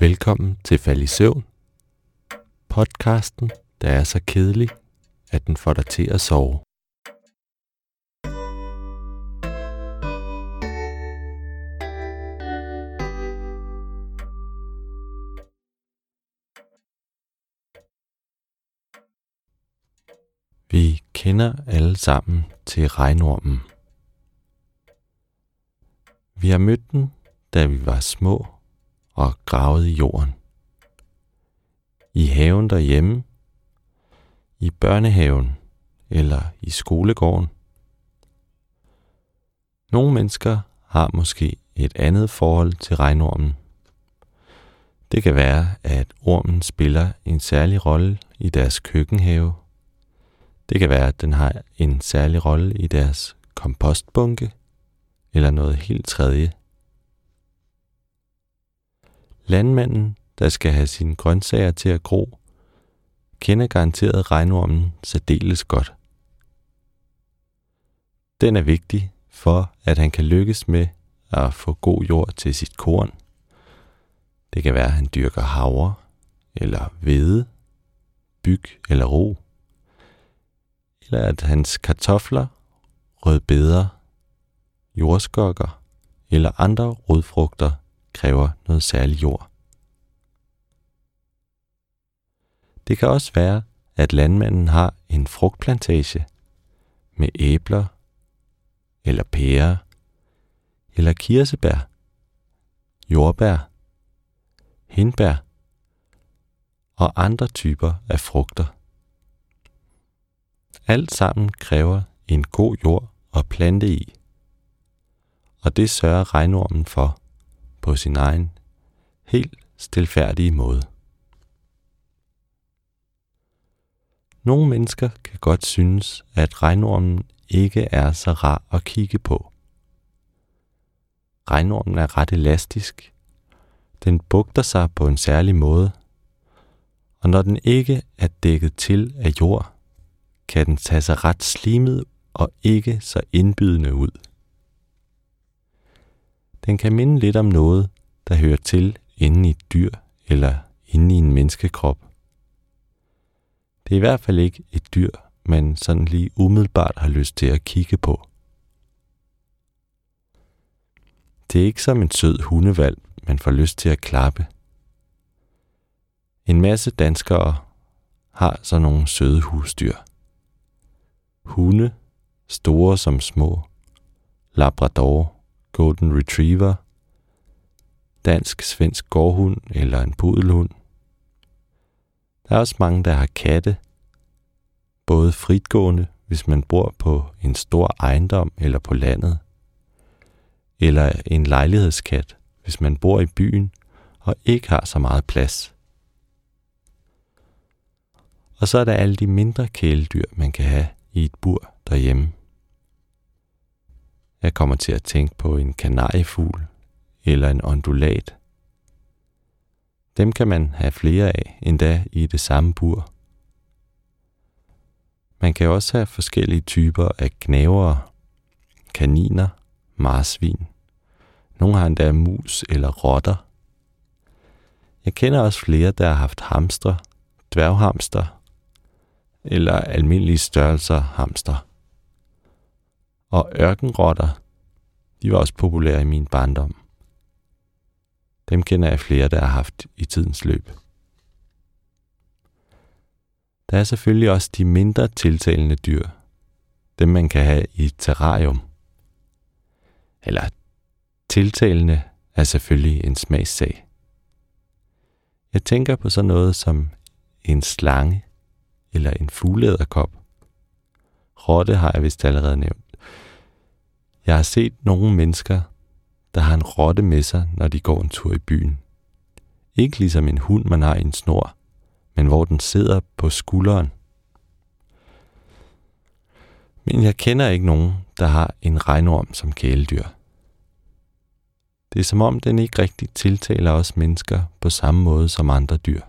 Velkommen til Fald i Søvn, podcasten, der er så kedelig, at den får dig til at sove. Vi kender alle sammen til regnormen. Vi har mødt den, da vi var små og gravet i jorden. I haven derhjemme, i børnehaven eller i skolegården. Nogle mennesker har måske et andet forhold til regnormen. Det kan være, at ormen spiller en særlig rolle i deres køkkenhave. Det kan være, at den har en særlig rolle i deres kompostbunke eller noget helt tredje. Landmanden, der skal have sine grøntsager til at gro, kender garanteret regnormen særdeles godt. Den er vigtig for, at han kan lykkes med at få god jord til sit korn. Det kan være, at han dyrker havre, eller hvede, byg eller ro. Eller at hans kartofler, rødbeder, jordskokker eller andre rodfrugter kræver noget særlig jord. Det kan også være, at landmanden har en frugtplantage med æbler eller pærer eller kirsebær, jordbær, hindbær og andre typer af frugter. Alt sammen kræver en god jord at plante i. Og det sørger regnormen for på sin egen, helt stilfærdige måde. Nogle mennesker kan godt synes, at regnormen ikke er så rar at kigge på. Regnormen er ret elastisk. Den bugter sig på en særlig måde, og når den ikke er dækket til af jord, kan den tage sig ret slimet og ikke så indbydende ud. Den kan minde lidt om noget, der hører til inde i et dyr eller inde i en menneskekrop. Det er i hvert fald ikke et dyr, man sådan lige umiddelbart har lyst til at kigge på. Det er ikke som en sød hundevalg, man får lyst til at klappe. En masse danskere har sådan nogle søde husdyr. Hunde, store som små, labrador, golden retriever, dansk-svensk gårdhund eller en pudelhund. Der er også mange, der har katte, både fritgående, hvis man bor på en stor ejendom eller på landet, eller en lejlighedskat, hvis man bor i byen og ikke har så meget plads. Og så er der alle de mindre kæledyr, man kan have i et bur derhjemme. Jeg kommer til at tænke på en kanariefugl eller en ondulat. Dem kan man have flere af, endda i det samme bur. Man kan også have forskellige typer af knævere, kaniner, marsvin. Nogle har endda mus eller rotter. Jeg kender også flere, der har haft hamstre, dværghamster eller almindelige størrelser hamster. Og ørkenrotter, de var også populære i min barndom. Dem kender jeg flere, der har haft i tidens løb. Der er selvfølgelig også de mindre tiltalende dyr. Dem man kan have i et terrarium. Eller tiltalende er selvfølgelig en smagssag. Jeg tænker på sådan noget som en slange eller en fugleæderkop. Rotte har jeg vist allerede nævnt. Jeg har set nogle mennesker, der har en rotte med sig, når de går en tur i byen. Ikke ligesom en hund, man har i en snor, men hvor den sidder på skulderen. Men jeg kender ikke nogen, der har en regnorm som kæledyr. Det er som om, den ikke rigtig tiltaler os mennesker på samme måde som andre dyr.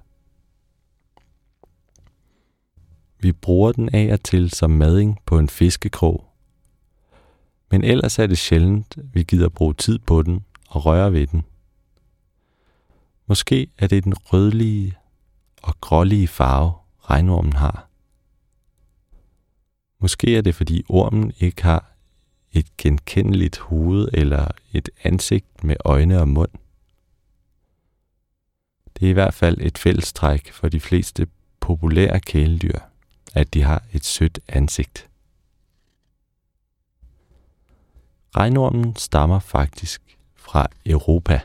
Vi bruger den af og til som mading på en fiskekrog, men ellers er det sjældent, vi gider bruge tid på den og røre ved den. Måske er det den rødlige og grålige farve, regnormen har. Måske er det, fordi ormen ikke har et genkendeligt hoved eller et ansigt med øjne og mund. Det er i hvert fald et fællestræk for de fleste populære kæledyr, at de har et sødt ansigt. Regnormen stammer faktisk fra Europa.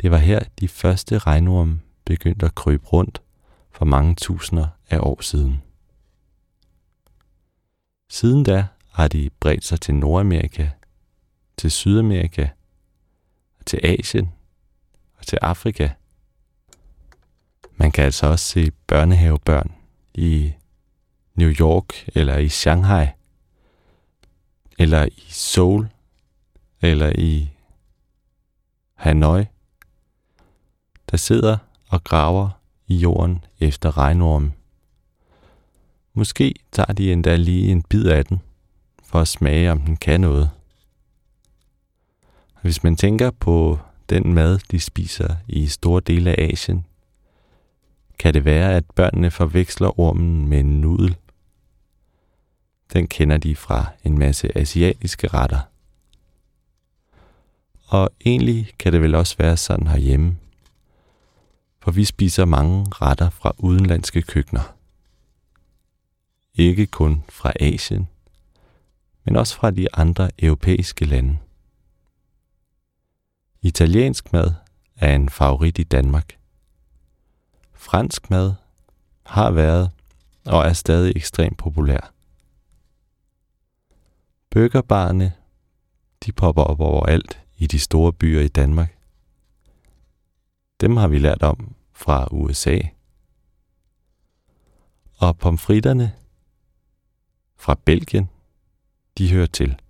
Det var her de første regnorme begyndte at krybe rundt for mange tusinder af år siden. Siden da har de bredt sig til Nordamerika, til Sydamerika, til Asien og til Afrika. Man kan altså også se børnehavebørn i New York eller i Shanghai, eller i Seoul, eller i Hanoi, der sidder og graver i jorden efter regnormen. Måske tager de endda lige en bid af den, for at smage, om den kan noget. Hvis man tænker på den mad, de spiser i store dele af Asien, kan det være, at børnene forveksler ormen med en nudel. Den kender de fra en masse asiatiske retter. Og egentlig kan det vel også være sådan herhjemme, for vi spiser mange retter fra udenlandske køkkener. Ikke kun fra Asien, men også fra de andre europæiske lande. Italiensk mad er en favorit i Danmark. Fransk mad har været og er stadig ekstremt populær. Burgerbarne, de popper op overalt i de store byer i Danmark. Dem har vi lært om fra USA. Og pomfritterne fra Belgien, de hører til.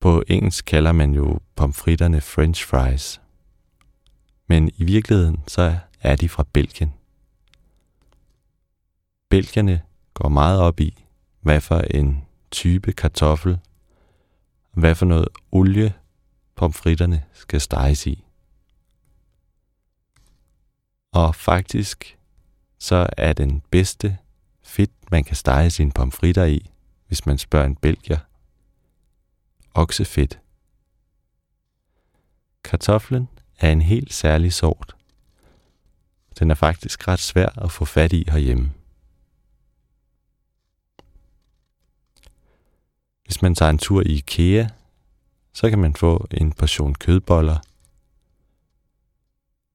På engelsk kalder man jo pomfritterne french fries. Men i virkeligheden så er de fra Belgien. Belgierne går meget op i, hvad for en type kartoffel, hvad for noget olie pomfritterne skal steges i. Og faktisk så er den bedste fedt, man kan stege sine pomfritter i, hvis man spørger en belgier. Oksefedt. Kartoflen er en helt særlig sort. Den er faktisk ret svær at få fat i herhjemme. Hvis man tager en tur i IKEA, så kan man få en portion kødboller.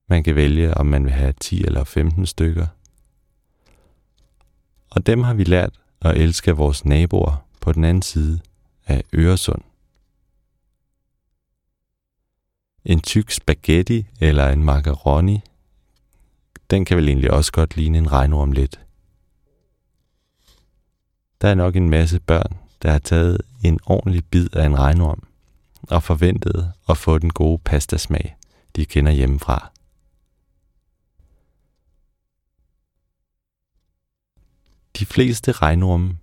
Man kan vælge, om man vil have 10 eller 15 stykker – og dem har vi lært at elske vores naboer på den anden side af Øresund. En tyk spaghetti eller en macaroni, den kan vel egentlig også godt ligne en regnorm lidt. Der er nok en masse børn, der har taget en ordentlig bid af en regnorm og forventet at få den gode pastasmag, de kender hjemmefra. De fleste regnorme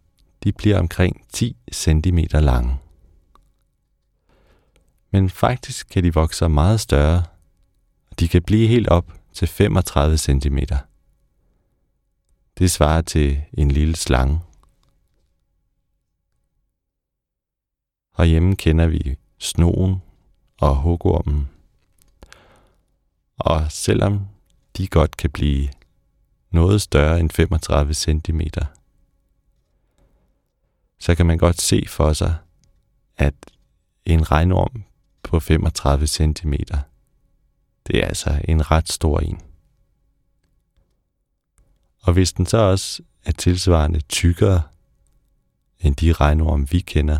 de bliver omkring 10 cm lange. Men faktisk kan de vokse meget større, og de kan blive helt op til 35 cm. Det svarer til en lille slange. Herhjemme kender vi snoen og hugormen. Og selvom de godt kan blive noget større end 35 cm, så kan man godt se for sig, at en regnorm på 35 cm, det er altså en ret stor en. Og hvis den så også er tilsvarende tykkere end de regnorm, vi kender,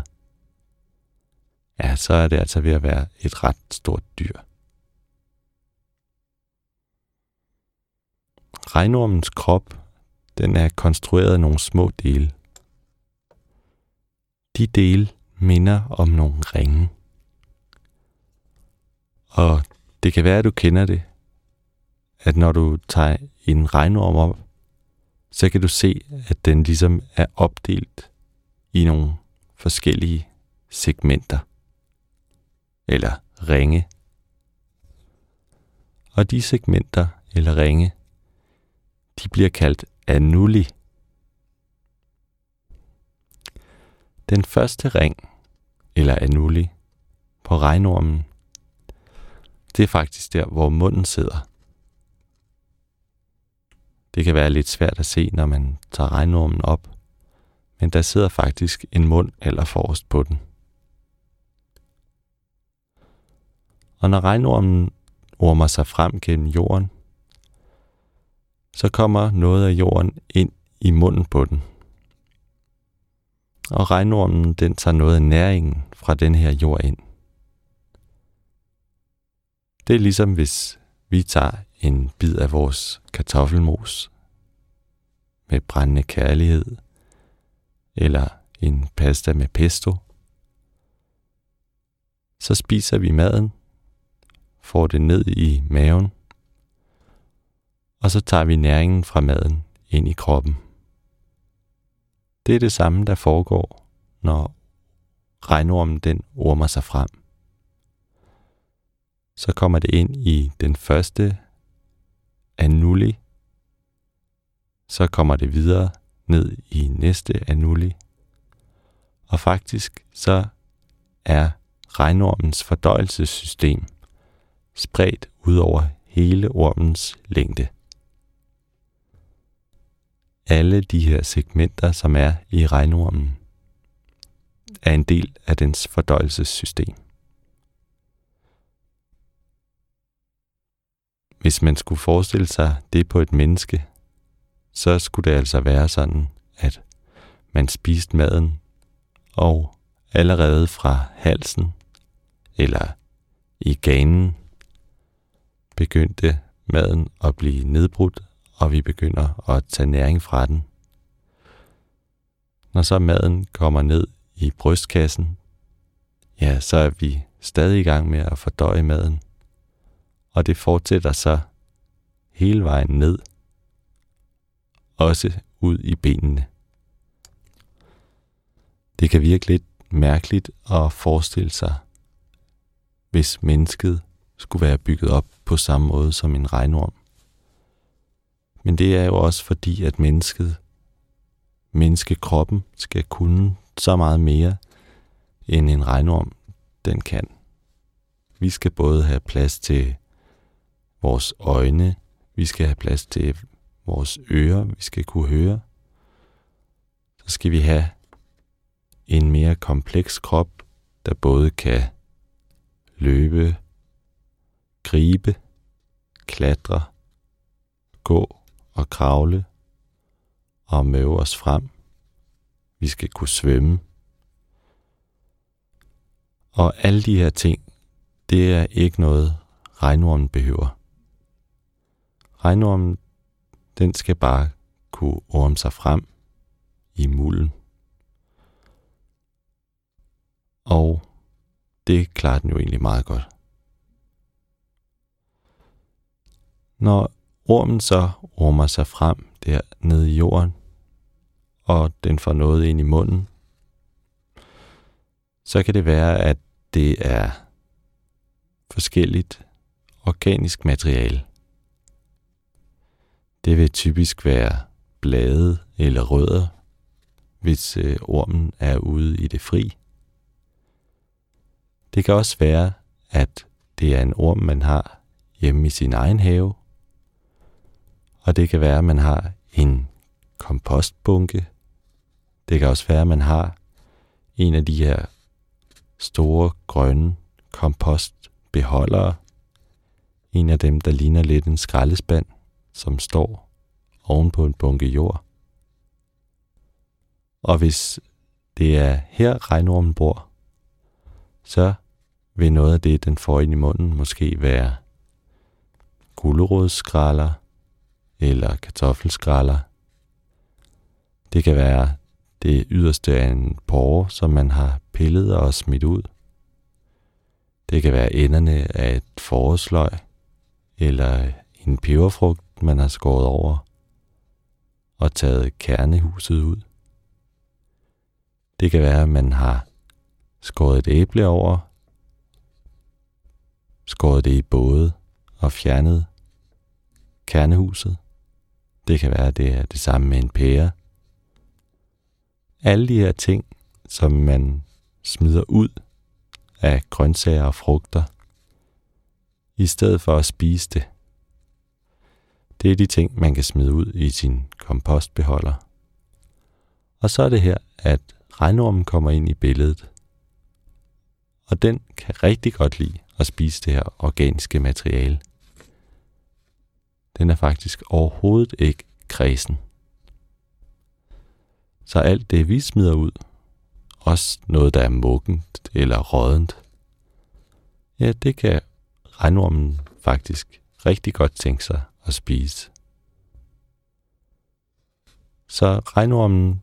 ja, så er det altså ved at være et ret stort dyr. Regnormens krop, den er konstrueret af nogle små dele. De dele minder om nogle ringe. Og det kan være, at du kender det, at når du tager en regnorm op, så kan du se, at den ligesom er opdelt i nogle forskellige segmenter eller ringe. Og de segmenter eller ringe, de bliver kaldt annuli. Den første ring, eller annuli, på regnormen, det er faktisk der, hvor munden sidder. Det kan være lidt svært at se, når man tager regnormen op, men der sidder faktisk en mund eller forrest på den. Og når regnormen ormer sig frem gennem jorden, så kommer noget af jorden ind i munden på den. Og regnormen den tager noget af næringen fra den her jord ind. Det er ligesom hvis vi tager en bid af vores kartoffelmos med brændende kærlighed, eller en pasta med pesto. Så spiser vi maden, får det ned i maven, og så tager vi næringen fra maden ind i kroppen. Det er det samme, der foregår, når regnormen den ormer sig frem. Så kommer det ind i den første annuli, så kommer det videre ned i næste annuli, og faktisk så er regnormens fordøjelsessystem spredt ud over hele ormens længde alle de her segmenter, som er i regnormen, er en del af dens fordøjelsessystem. Hvis man skulle forestille sig det på et menneske, så skulle det altså være sådan, at man spiste maden, og allerede fra halsen eller i ganen begyndte maden at blive nedbrudt og vi begynder at tage næring fra den. Når så maden kommer ned i brystkassen, ja, så er vi stadig i gang med at fordøje maden, og det fortsætter så hele vejen ned, også ud i benene. Det kan virke lidt mærkeligt at forestille sig, hvis mennesket skulle være bygget op på samme måde som en regnorm. Men det er jo også fordi, at mennesket, menneskekroppen, skal kunne så meget mere, end en regnorm den kan. Vi skal både have plads til vores øjne, vi skal have plads til vores ører, vi skal kunne høre. Så skal vi have en mere kompleks krop, der både kan løbe, gribe, klatre, gå og kravle og møve os frem. Vi skal kunne svømme. Og alle de her ting, det er ikke noget, regnormen behøver. Regnormen, den skal bare kunne orme sig frem i mulden. Og det klarer den jo egentlig meget godt. Når ormen så rummer sig frem der nede i jorden, og den får noget ind i munden, så kan det være, at det er forskelligt organisk materiale. Det vil typisk være blade eller rødder, hvis øh, ormen er ude i det fri. Det kan også være, at det er en orm, man har hjemme i sin egen have, og det kan være, at man har en kompostbunke. Det kan også være, at man har en af de her store grønne kompostbeholdere. En af dem, der ligner lidt en skraldespand, som står oven på en bunke jord. Og hvis det er her regnormen bor, så vil noget af det, den får ind i munden, måske være gulerodsskralder, eller kartoffelskralder. Det kan være det yderste af en porre, som man har pillet og smidt ud. Det kan være enderne af et forårsløg, eller en peberfrugt, man har skåret over og taget kernehuset ud. Det kan være, at man har skåret et æble over, skåret det i både og fjernet kernehuset. Det kan være, at det er det samme med en pære. Alle de her ting, som man smider ud af grøntsager og frugter, i stedet for at spise det. Det er de ting, man kan smide ud i sin kompostbeholder. Og så er det her, at regnormen kommer ind i billedet. Og den kan rigtig godt lide at spise det her organiske materiale. Den er faktisk overhovedet ikke kredsen. Så alt det, vi smider ud, også noget, der er muggent eller rådent, ja, det kan regnormen faktisk rigtig godt tænke sig at spise. Så regnormen,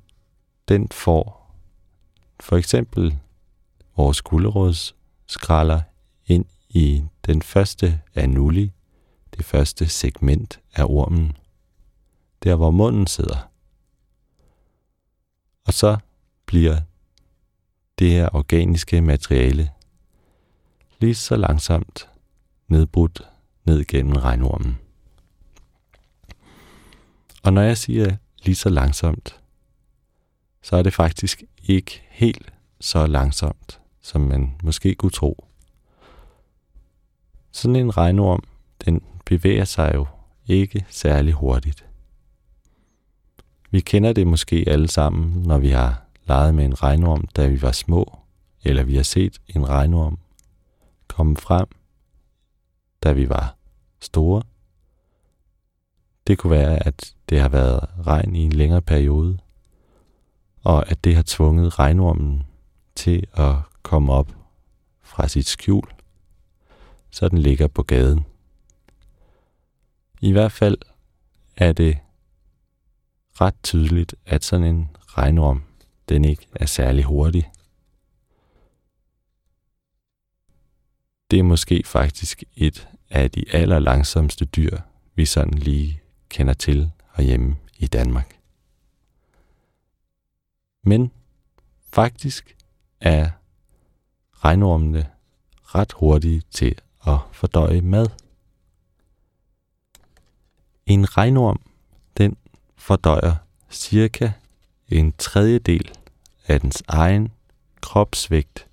den får for eksempel vores gulerodsskralder ind i den første anulli, det første segment af ormen, der hvor munden sidder. Og så bliver det her organiske materiale lige så langsomt nedbrudt ned gennem regnormen. Og når jeg siger lige så langsomt, så er det faktisk ikke helt så langsomt, som man måske kunne tro. Sådan en regnorm, den bevæger sig jo ikke særlig hurtigt. Vi kender det måske alle sammen, når vi har leget med en regnorm, da vi var små, eller vi har set en regnorm komme frem, da vi var store. Det kunne være, at det har været regn i en længere periode, og at det har tvunget regnormen til at komme op fra sit skjul, så den ligger på gaden. I hvert fald er det ret tydeligt, at sådan en regnorm, den ikke er særlig hurtig. Det er måske faktisk et af de aller langsomste dyr, vi sådan lige kender til herhjemme i Danmark. Men faktisk er regnormene ret hurtige til at fordøje mad. En regnorm, den fordøjer cirka en tredjedel af dens egen kropsvægt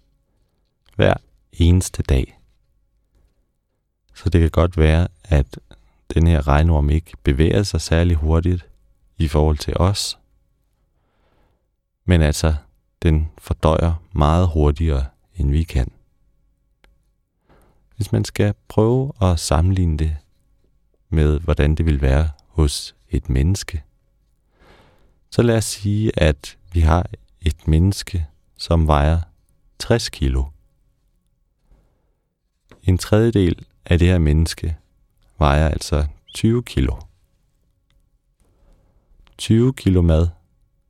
hver eneste dag. Så det kan godt være, at den her regnorm ikke bevæger sig særlig hurtigt i forhold til os. Men altså, den fordøjer meget hurtigere, end vi kan. Hvis man skal prøve at sammenligne det med, hvordan det vil være hos et menneske, så lad os sige, at vi har et menneske, som vejer 60 kilo. En tredjedel af det her menneske vejer altså 20 kilo. 20 kilo mad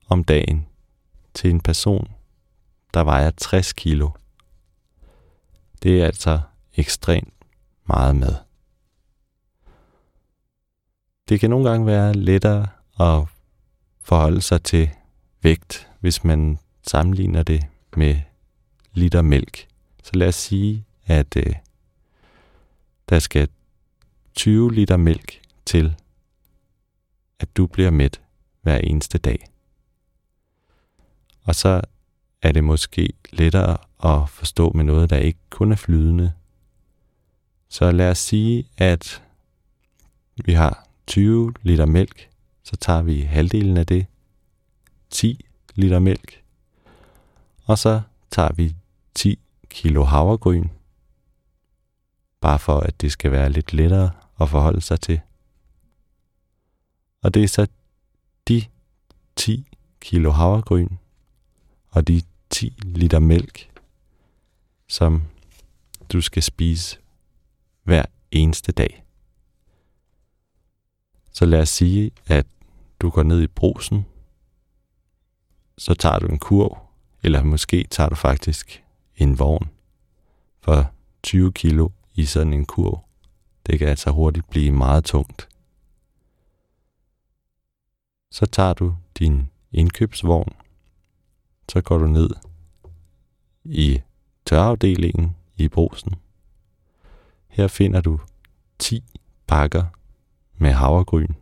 om dagen til en person, der vejer 60 kilo. Det er altså ekstremt meget mad. Det kan nogle gange være lettere at forholde sig til vægt, hvis man sammenligner det med liter mælk. Så lad os sige, at øh, der skal 20 liter mælk til, at du bliver mæt hver eneste dag. Og så er det måske lettere at forstå med noget, der ikke kun er flydende. Så lad os sige, at vi har 20 liter mælk, så tager vi halvdelen af det, 10 liter mælk, og så tager vi 10 kilo havregryn, bare for at det skal være lidt lettere at forholde sig til. Og det er så de 10 kilo havregryn og de 10 liter mælk, som du skal spise hver eneste dag. Så lad os sige, at du går ned i brusen, så tager du en kurv, eller måske tager du faktisk en vogn for 20 kilo i sådan en kurv. Det kan altså hurtigt blive meget tungt. Så tager du din indkøbsvogn, så går du ned i tørafdelingen i brosen. Her finder du 10 pakker med havregryn.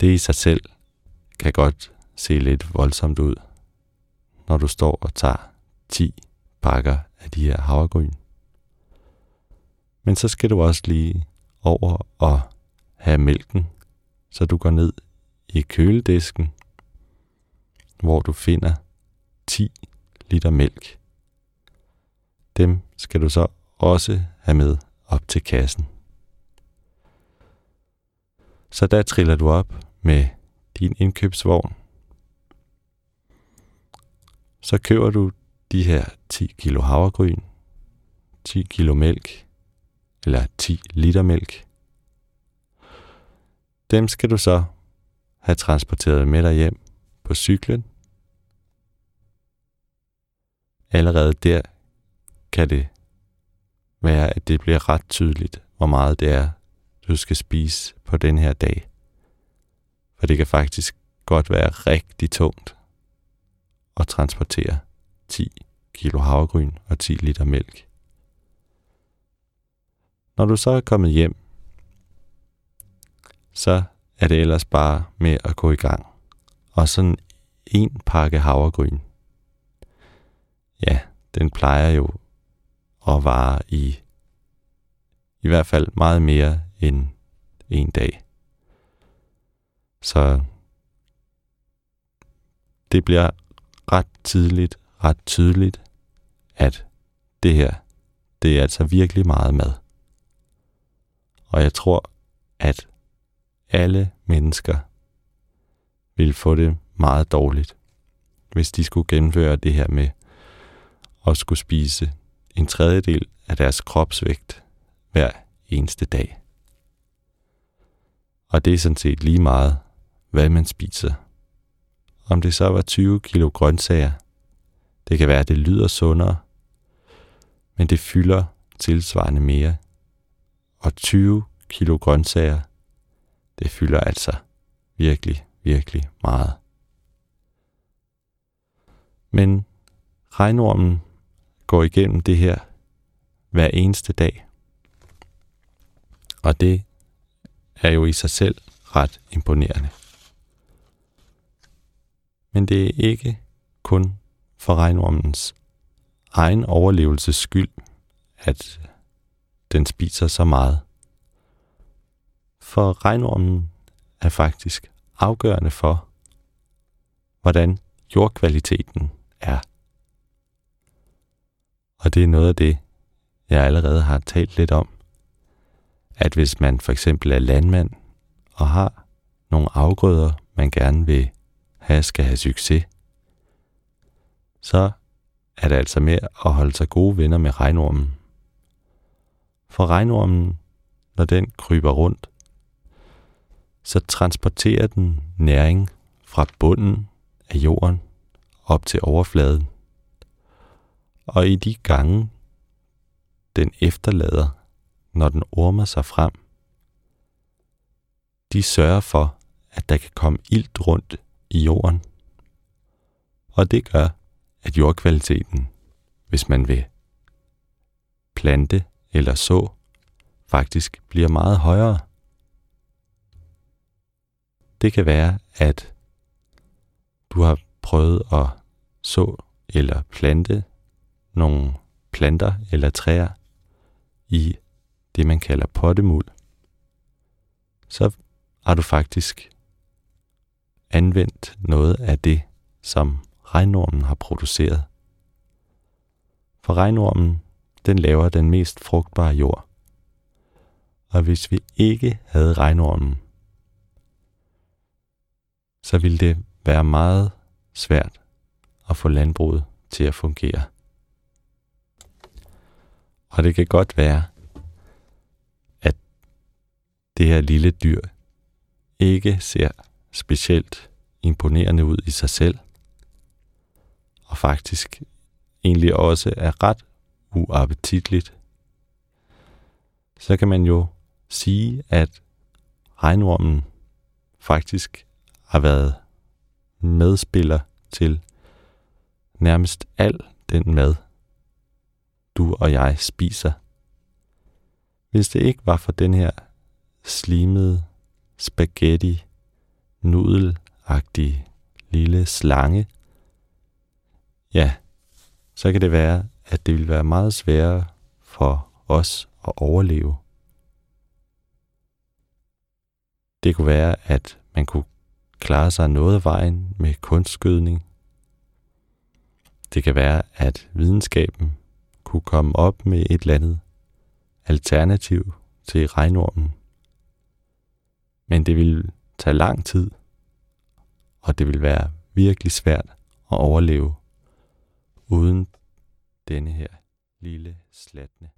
Det i sig selv kan godt se lidt voldsomt ud, når du står og tager 10 pakker af de her havregryn. Men så skal du også lige over og have mælken, så du går ned i køledisken, hvor du finder 10 liter mælk. Dem skal du så også have med op til kassen. Så der triller du op med din indkøbsvogn. Så køber du de her 10 kilo havregryn, 10 kilo mælk, eller 10 liter mælk. Dem skal du så have transporteret med dig hjem på cyklen. Allerede der kan det være, at det bliver ret tydeligt, hvor meget det er, du skal spise på den her dag. For det kan faktisk godt være rigtig tungt at transportere 10 kilo havregryn og 10 liter mælk. Når du så er kommet hjem, så er det ellers bare med at gå i gang. Og sådan en pakke havregryn. Ja, den plejer jo at vare i i hvert fald meget mere end en dag. Så det bliver ret tidligt, ret tydeligt, at det her, det er altså virkelig meget mad. Og jeg tror, at alle mennesker vil få det meget dårligt, hvis de skulle gennemføre det her med at skulle spise en tredjedel af deres kropsvægt hver eneste dag. Og det er sådan set lige meget, hvad man spiser. Om det så var 20 kilo grøntsager, det kan være, at det lyder sundere, men det fylder tilsvarende mere. Og 20 kilo grøntsager, det fylder altså virkelig, virkelig meget. Men regnormen går igennem det her hver eneste dag. Og det er jo i sig selv ret imponerende. Men det er ikke kun for regnormens egen overlevelses skyld, at den spiser så meget. For regnormen er faktisk afgørende for, hvordan jordkvaliteten er. Og det er noget af det, jeg allerede har talt lidt om, at hvis man for eksempel er landmand og har nogle afgrøder, man gerne vil have skal have succes, så er det altså med at holde sig gode venner med regnormen. For regnormen, når den kryber rundt, så transporterer den næring fra bunden af jorden op til overfladen. Og i de gange, den efterlader, når den ormer sig frem, de sørger for, at der kan komme ilt rundt i jorden. Og det gør, at jordkvaliteten, hvis man vil plante eller så, faktisk bliver meget højere. Det kan være, at du har prøvet at så eller plante nogle planter eller træer i det, man kalder pottemuld. Så har du faktisk anvendt noget af det, som regnormen har produceret. For regnormen, den laver den mest frugtbare jord. Og hvis vi ikke havde regnormen, så ville det være meget svært at få landbruget til at fungere. Og det kan godt være, det her lille dyr ikke ser specielt imponerende ud i sig selv, og faktisk egentlig også er ret uappetitligt, så kan man jo sige, at regnormen faktisk har været medspiller til nærmest al den mad, du og jeg spiser. Hvis det ikke var for den her slimet, spaghetti, nudelagtig lille slange, ja, så kan det være, at det vil være meget sværere for os at overleve. Det kunne være, at man kunne klare sig noget af vejen med kunstskydning. Det kan være, at videnskaben kunne komme op med et eller andet alternativ til regnormen. Men det vil tage lang tid, og det vil være virkelig svært at overleve uden denne her lille slatne